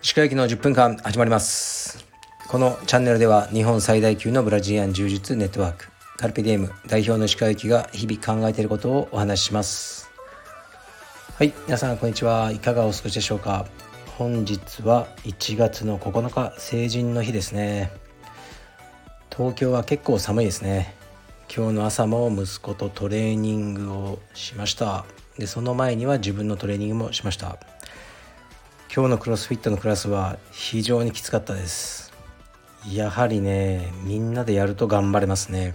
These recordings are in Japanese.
石川駅の10分間始まります。このチャンネルでは日本最大級のブラジリアン柔術ネットワークカルピディエム代表の石川駅が日々考えていることをお話しします。はい皆さんこんにちは。いかがお過ごしでしょうか。本日は1月の9日成人の日ですね。東京は結構寒いですね。今日の朝も息子とトレーニングをしました。でその前には自分のトレーニングもしました。今日のクロスフィットのクラスは非常にきつかったです。やはりねみんなでやると頑張れますね。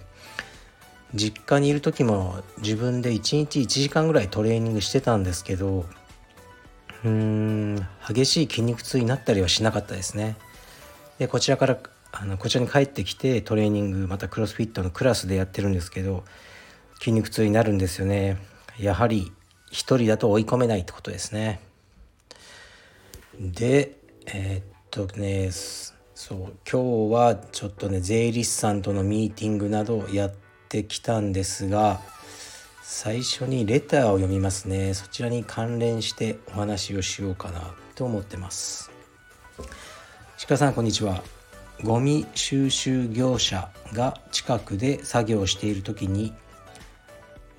実家にいる時も自分で1日1時間ぐらいトレーニングしてたんですけどうーん激しい筋肉痛になったりはしなかったですね。でこちらからあのこちらに帰ってきてトレーニングまたクロスフィットのクラスでやってるんですけど筋肉痛になるんですよね。やはり一人だと追い込めないってことですね。でえー、っとねそう今日はちょっとね税理士さんとのミーティングなどやってきたんですが最初にレターを読みますね。そちらに関連してお話をしようかなと思ってます。鹿さんこんにちは。ゴミ収集業者が近くで作業している時に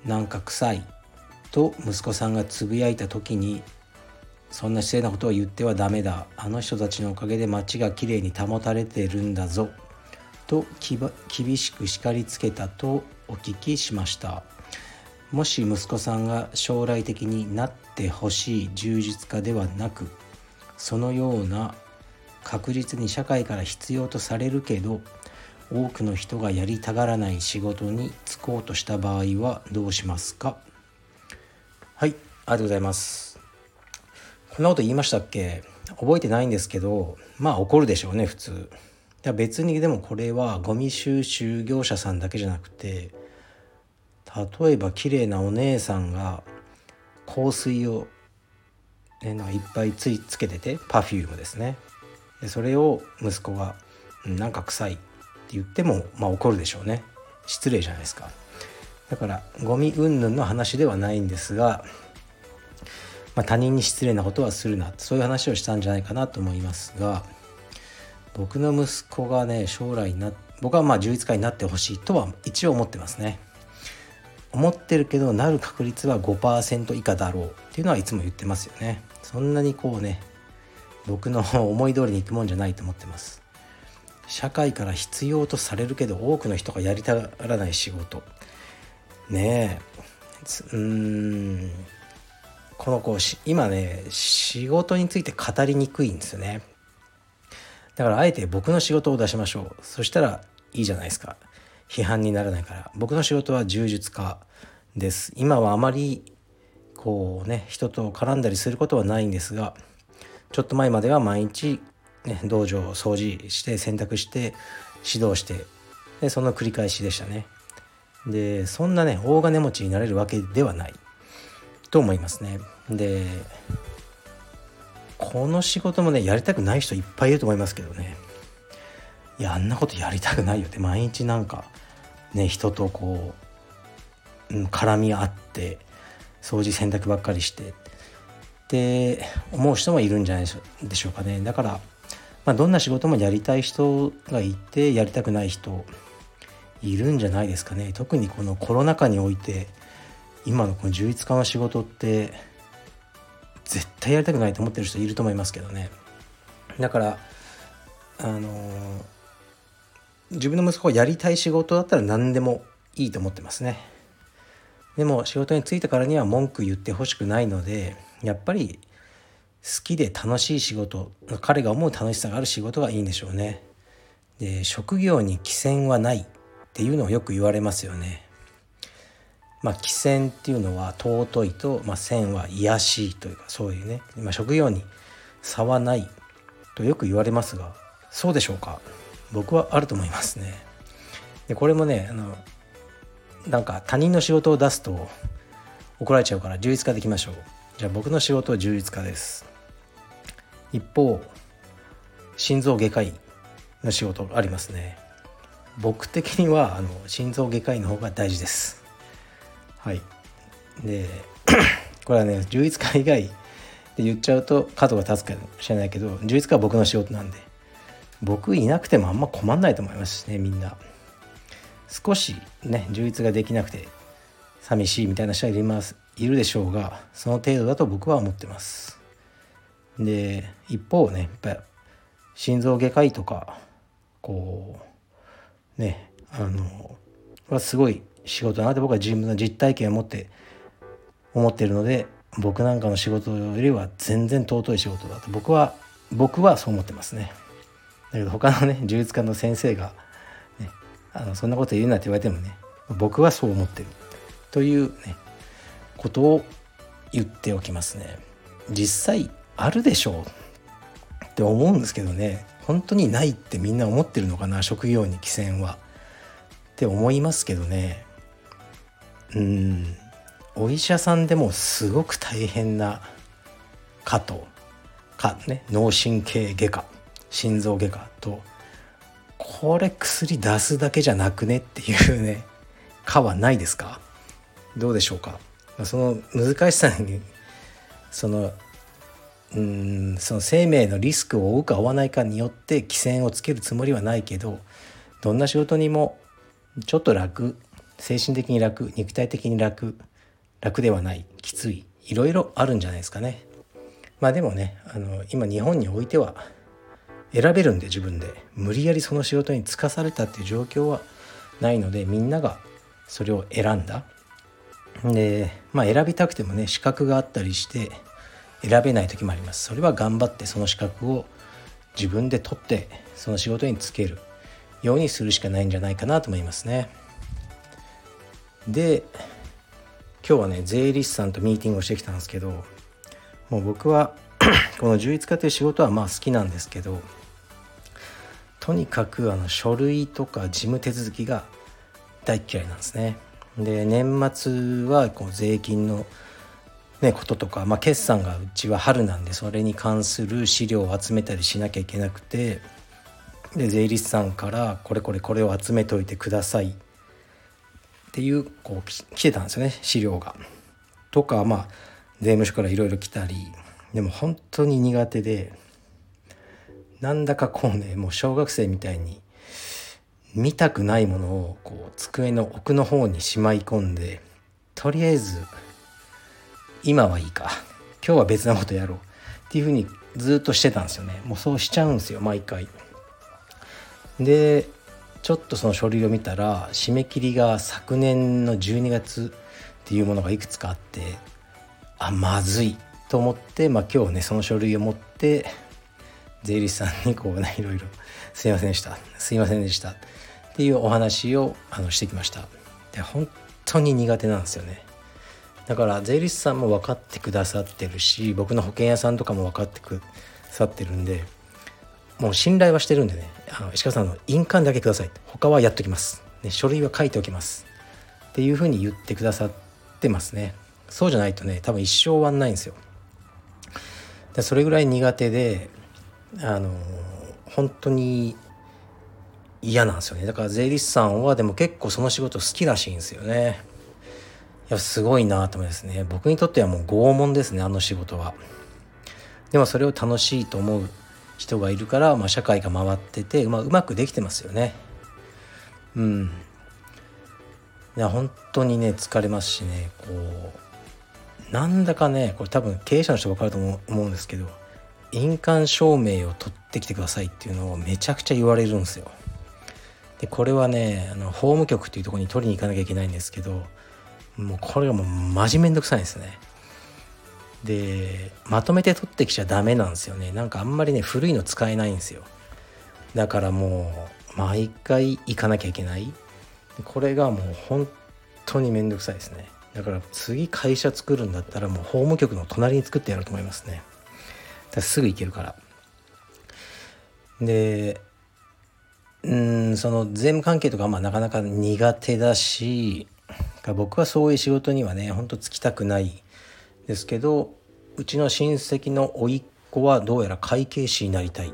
なんか臭いと息子さんがつぶやいた時にそんな失礼なことを言ってはダメだ。あの人たちのおかげで街がきれいに保たれてるんだぞ。と厳しく叱りつけたとお聞きしました。もし息子さんが将来的になってほしい充実家ではなくそのような確実に社会から必要とされるけど多くの人がやりたがらない仕事に就こうとした場合はどうしますか？はいありがとうございます。こんなこと言いましたっけ？覚えてないんですけどまあ怒るでしょうね普通。いや別にでもこれはゴミ収集業者さんだけじゃなくて例えば綺麗なお姉さんが香水を、ね、なんかいっぱいついつけてて Perfume ですね。でそれを息子が「なんか臭い」って言っても、まあ、怒るでしょうね。失礼じゃないですか。だからゴミ云々の話ではないんですが、まあ、他人に失礼なことはするなそういう話をしたんじゃないかなと思いますが僕の息子がね将来な僕はまあ充実家になってほしいとは一応思ってますね。思ってるけどなる確率は5%以下だろうっていうのはいつも言ってますよね。そんなにこうね僕の思い通りにいくもんじゃないと思ってます。社会から必要とされるけど多くの人がやりたがらない仕事。ねえ。うん。この子今ね仕事について語りにくいんですよね。だからあえて僕の仕事を出しましょう。そしたらいいじゃないですか。批判にならないから。僕の仕事は柔術家です。今はあまりこうね人と絡んだりすることはないんですがちょっと前までは毎日、ね、道場を掃除して洗濯して指導してでその繰り返しでしたね。でそんなね大金持ちになれるわけではないと思いますね。でこの仕事もねやりたくない人いっぱいいると思いますけどね。いやあんなことやりたくないよって毎日なんかね人とこう、絡み合って掃除洗濯ばっかりしてって思う人もいるんじゃないでしょうかね。だから、まあ、どんな仕事もやりたい人がいてやりたくない人いるんじゃないですかね。特にこのコロナ禍において今のこの充実家の仕事って絶対やりたくないと思ってる人いると思いますけどね。だからあのー、自分の息子がやりたい仕事だったら何でもいいと思ってますね。でも仕事に就いたからには文句言ってほしくないのでやっぱり好きで楽しい仕事彼が思う楽しさがある仕事がいいんでしょうね。で職業に寄せはないっていうのをよく言われますよね。まあ寄せっていうのは尊いと、まあ、線は癒しいというかそういうね、まあ、職業に差はないとよく言われますがそうでしょうか？僕はあると思いますね。でこれもねあのなんか他人の仕事を出すと怒られちゃうから充実化できましょう。じゃあ僕の仕事は充実化です。一方心臓外科医の仕事ありますね。僕的にはあの心臓外科医の方が大事です。はい。で これはね充実家以外で言っちゃうと角が立つかもしれないけど充実家は僕の仕事なんで僕いなくてもあんま困んないと思いますしねみんな。少しね充実ができなくて寂しいみたいな人はいます。いるでしょうがその程度だと僕は思ってます。で一方ねやっぱ心臓外科医とかこうねあのはすごい仕事だなって僕は自分の実体験を持って思ってるので僕なんかの仕事よりは全然尊い仕事だと。僕は僕はそう思ってますね。だけど他のね充実科の先生が、ね、あのそんなこと言うなって言われてもね僕はそう思ってる。というねことを言っておきますね。実際あるでしょうって思うんですけどね。本当にないってみんな思ってるのかな職業に寄せは。って思いますけどね。うん。お医者さんでもすごく大変な科とかね脳神経外科心臓外科とこれ薬出すだけじゃなくねっていうね科はないですか？どうでしょうか？その難しさに そのうんその生命のリスクを負うか負わないかによって規制をつけるつもりはないけどどんな仕事にもちょっと楽精神的に楽肉体的に楽楽ではないきついいろいろあるんじゃないですかね。まあでもねあの今日本においては選べるんで自分で無理やりその仕事に就かされたっていう状況はないのでみんながそれを選んだでまあ選びたくてもね資格があったりして選べない時もあります。それは頑張ってその資格を自分で取ってその仕事に就けるようにするしかないんじゃないかなと思いますね。で今日はね税理士さんとミーティングをしてきたんですけどもう僕は この充実家という仕事はまあ好きなんですけどとにかくあの書類とか事務手続きが大嫌いなんですね。で年末はこう税金のね、こととか、まあ、決算がうちは春なんでそれに関する資料を集めたりしなきゃいけなくてで税理士さんからこれこれこれを集めておいてくださいっていうこう来てたんですよね資料が。とかまあ税務署からいろいろ来たりでも本当に苦手でなんだかこうねもう小学生みたいに見たくないものをこう机の奥の方にしまい込んでとりあえず今はいいか。今日は別なことやろう。っていうふうにずっとしてたんですよね。もうそうしちゃうんですよ毎回。でちょっとその書類を見たら締め切りが昨年の12月っていうものがいくつかあってあまずい。と思って、まあ、今日ねその書類を持って税理士さんにこうねいろいろ「すいませんでした。すいませんでした」っていうお話をあのしてきました。で本当に苦手なんですよね。だから税理士さんも分かってくださってるし僕の保険屋さんとかも分かってくださってるんでもう信頼はしてるんでね。あの石川さんの印鑑だけください。他はやっときます、ね、書類は書いておきます。っていうふうに言ってくださってますね。そうじゃないとね多分一生終わんないんですよ。でそれぐらい苦手であの本当に嫌なんですよね。だから税理士さんはでも結構その仕事好きらしいんですよね。いやすごいなと思いますね。僕にとってはもう拷問ですねあの仕事は。でもそれを楽しいと思う人がいるから、まあ、社会が回ってて、まあ、うまくできてますよね。うん。いや本当にね疲れますしね。こうなんだかねこれ多分経営者の人分かると思うんですけど印鑑証明を取ってきてくださいっていうのをめちゃくちゃ言われるんですよ。でこれはねあの法務局っていうところに取りに行かなきゃいけないんですけどもうこれがもうマジめんどくさいんですね。でまとめて取ってきちゃダメなんですよね。なんかあんまりね古いの使えないんですよ。だからもう毎回行かなきゃいけない。これがもう本当にめんどくさいですね。だから次会社作るんだったらもう法務局の隣に作ってやろうと思いますね。すぐ行けるから。でうんその税務関係とかまあなかなか苦手だし僕はそういう仕事にはねほんとつきたくないですけどうちの親戚の甥っ子はどうやら会計士になりたいっ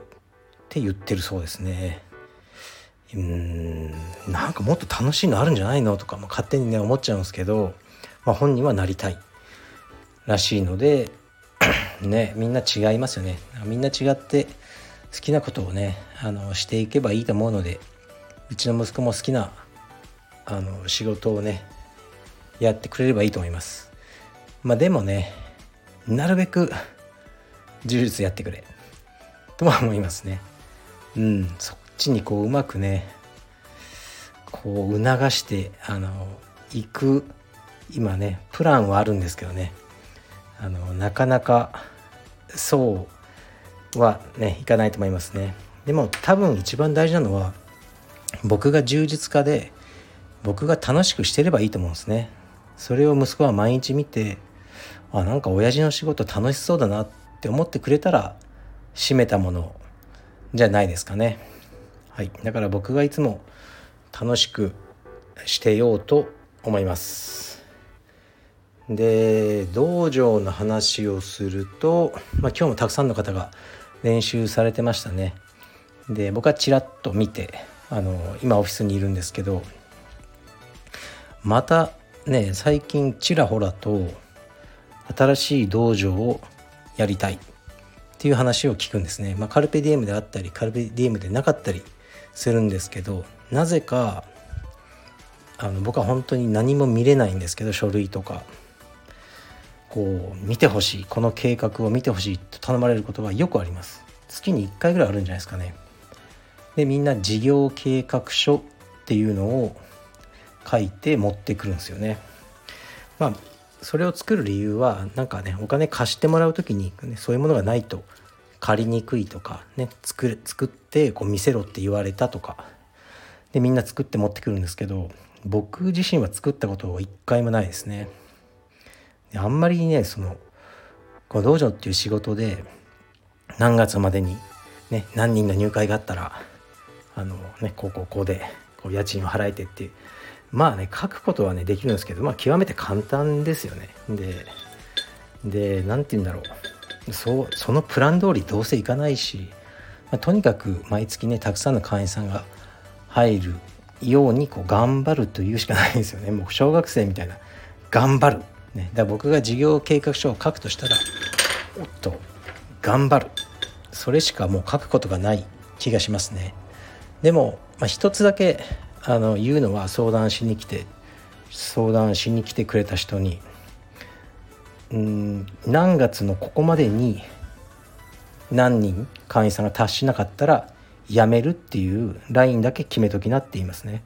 て言ってるそうですね。うんなんかもっと楽しいのあるんじゃないのとかも勝手にね思っちゃうんですけどまあ、本人はなりたいらしいのでねみんな違いますよね。みんな違って好きなことをねあのしていけばいいと思うのでうちの息子も好きなあの仕事をねやってくれればいいと思います。まあでもねなるべく呪術やってくれ。とは思いますね。うんそっちにこううまくねこう促してあの行く今ねプランはあるんですけどね。あのなかなかそうはねいかないと思いますね。でも多分一番大事なのは僕が充実家で僕が楽しくしてればいいと思うんですね。それを息子は毎日見てあなんか親父の仕事楽しそうだなって思ってくれたら閉めたものじゃないですかね。はい。だから僕がいつも楽しくしてようと思います。で道場の話をすると、まあ、今日もたくさんの方が練習されてましたね。で僕はちらっと見てあの今オフィスにいるんですけどまたね最近ちらほらと新しい道場をやりたいっていう話を聞くんですね、まあ、カルペディエムであったりカルペディエムでなかったりするんですけどなぜかあの僕は本当に何も見れないんですけど書類とか。こう見てほしいこの計画を見てほしいと頼まれることがよくあります。月に1回ぐらいあるんじゃないですかね。でみんな事業計画書っていうのを書いて持ってくるんですよね。まあそれを作る理由はなんかねお金貸してもらう時に、ね、そういうものがないと借りにくいとかね作る作ってこう見せろって言われたとか。でみんな作って持ってくるんですけど僕自身は作ったことは一回もないですね。あんまりねそのこ道場っていう仕事で何月までにね何人の入会があったらあのねこうこうこうでこう家賃を払えてっていうまあね書くことはねできるんですけどまあ極めて簡単ですよね。でで何て言うんだろう。そうそのプラン通りどうせいかないし、まあ、とにかく毎月ねたくさんの会員さんが入るようにこう頑張るというしかないんですよね。もう小学生みたいな頑張る、ね、だから僕が事業計画書を書くとしたらおっと頑張る。それしかもう書くことがない気がしますね。でも、まあ、一つだけあの言うのは相談しに来て相談しに来てくれた人にうん何月のここまでに何人会員さんが達しなかったらやめるっていうラインだけ決めときなって言いますね。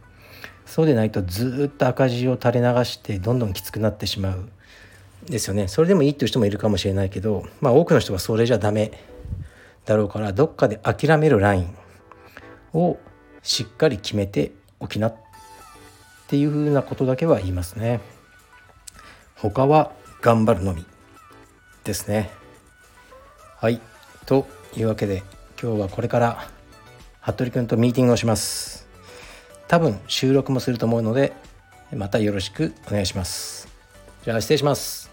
そうでないとずっと赤字を垂れ流してどんどんきつくなってしまう。ですよね。それでもいいっていう人もいるかもしれないけどまあ多くの人はそれじゃダメだろうからどっかで諦めるラインをしっかり決めておきなっていうふうなことだけは言いますね。他は頑張るのみですね。はい。というわけで今日はこれから服部君とミーティングをします。多分収録もすると思うのでまたよろしくお願いします。じゃあ失礼します。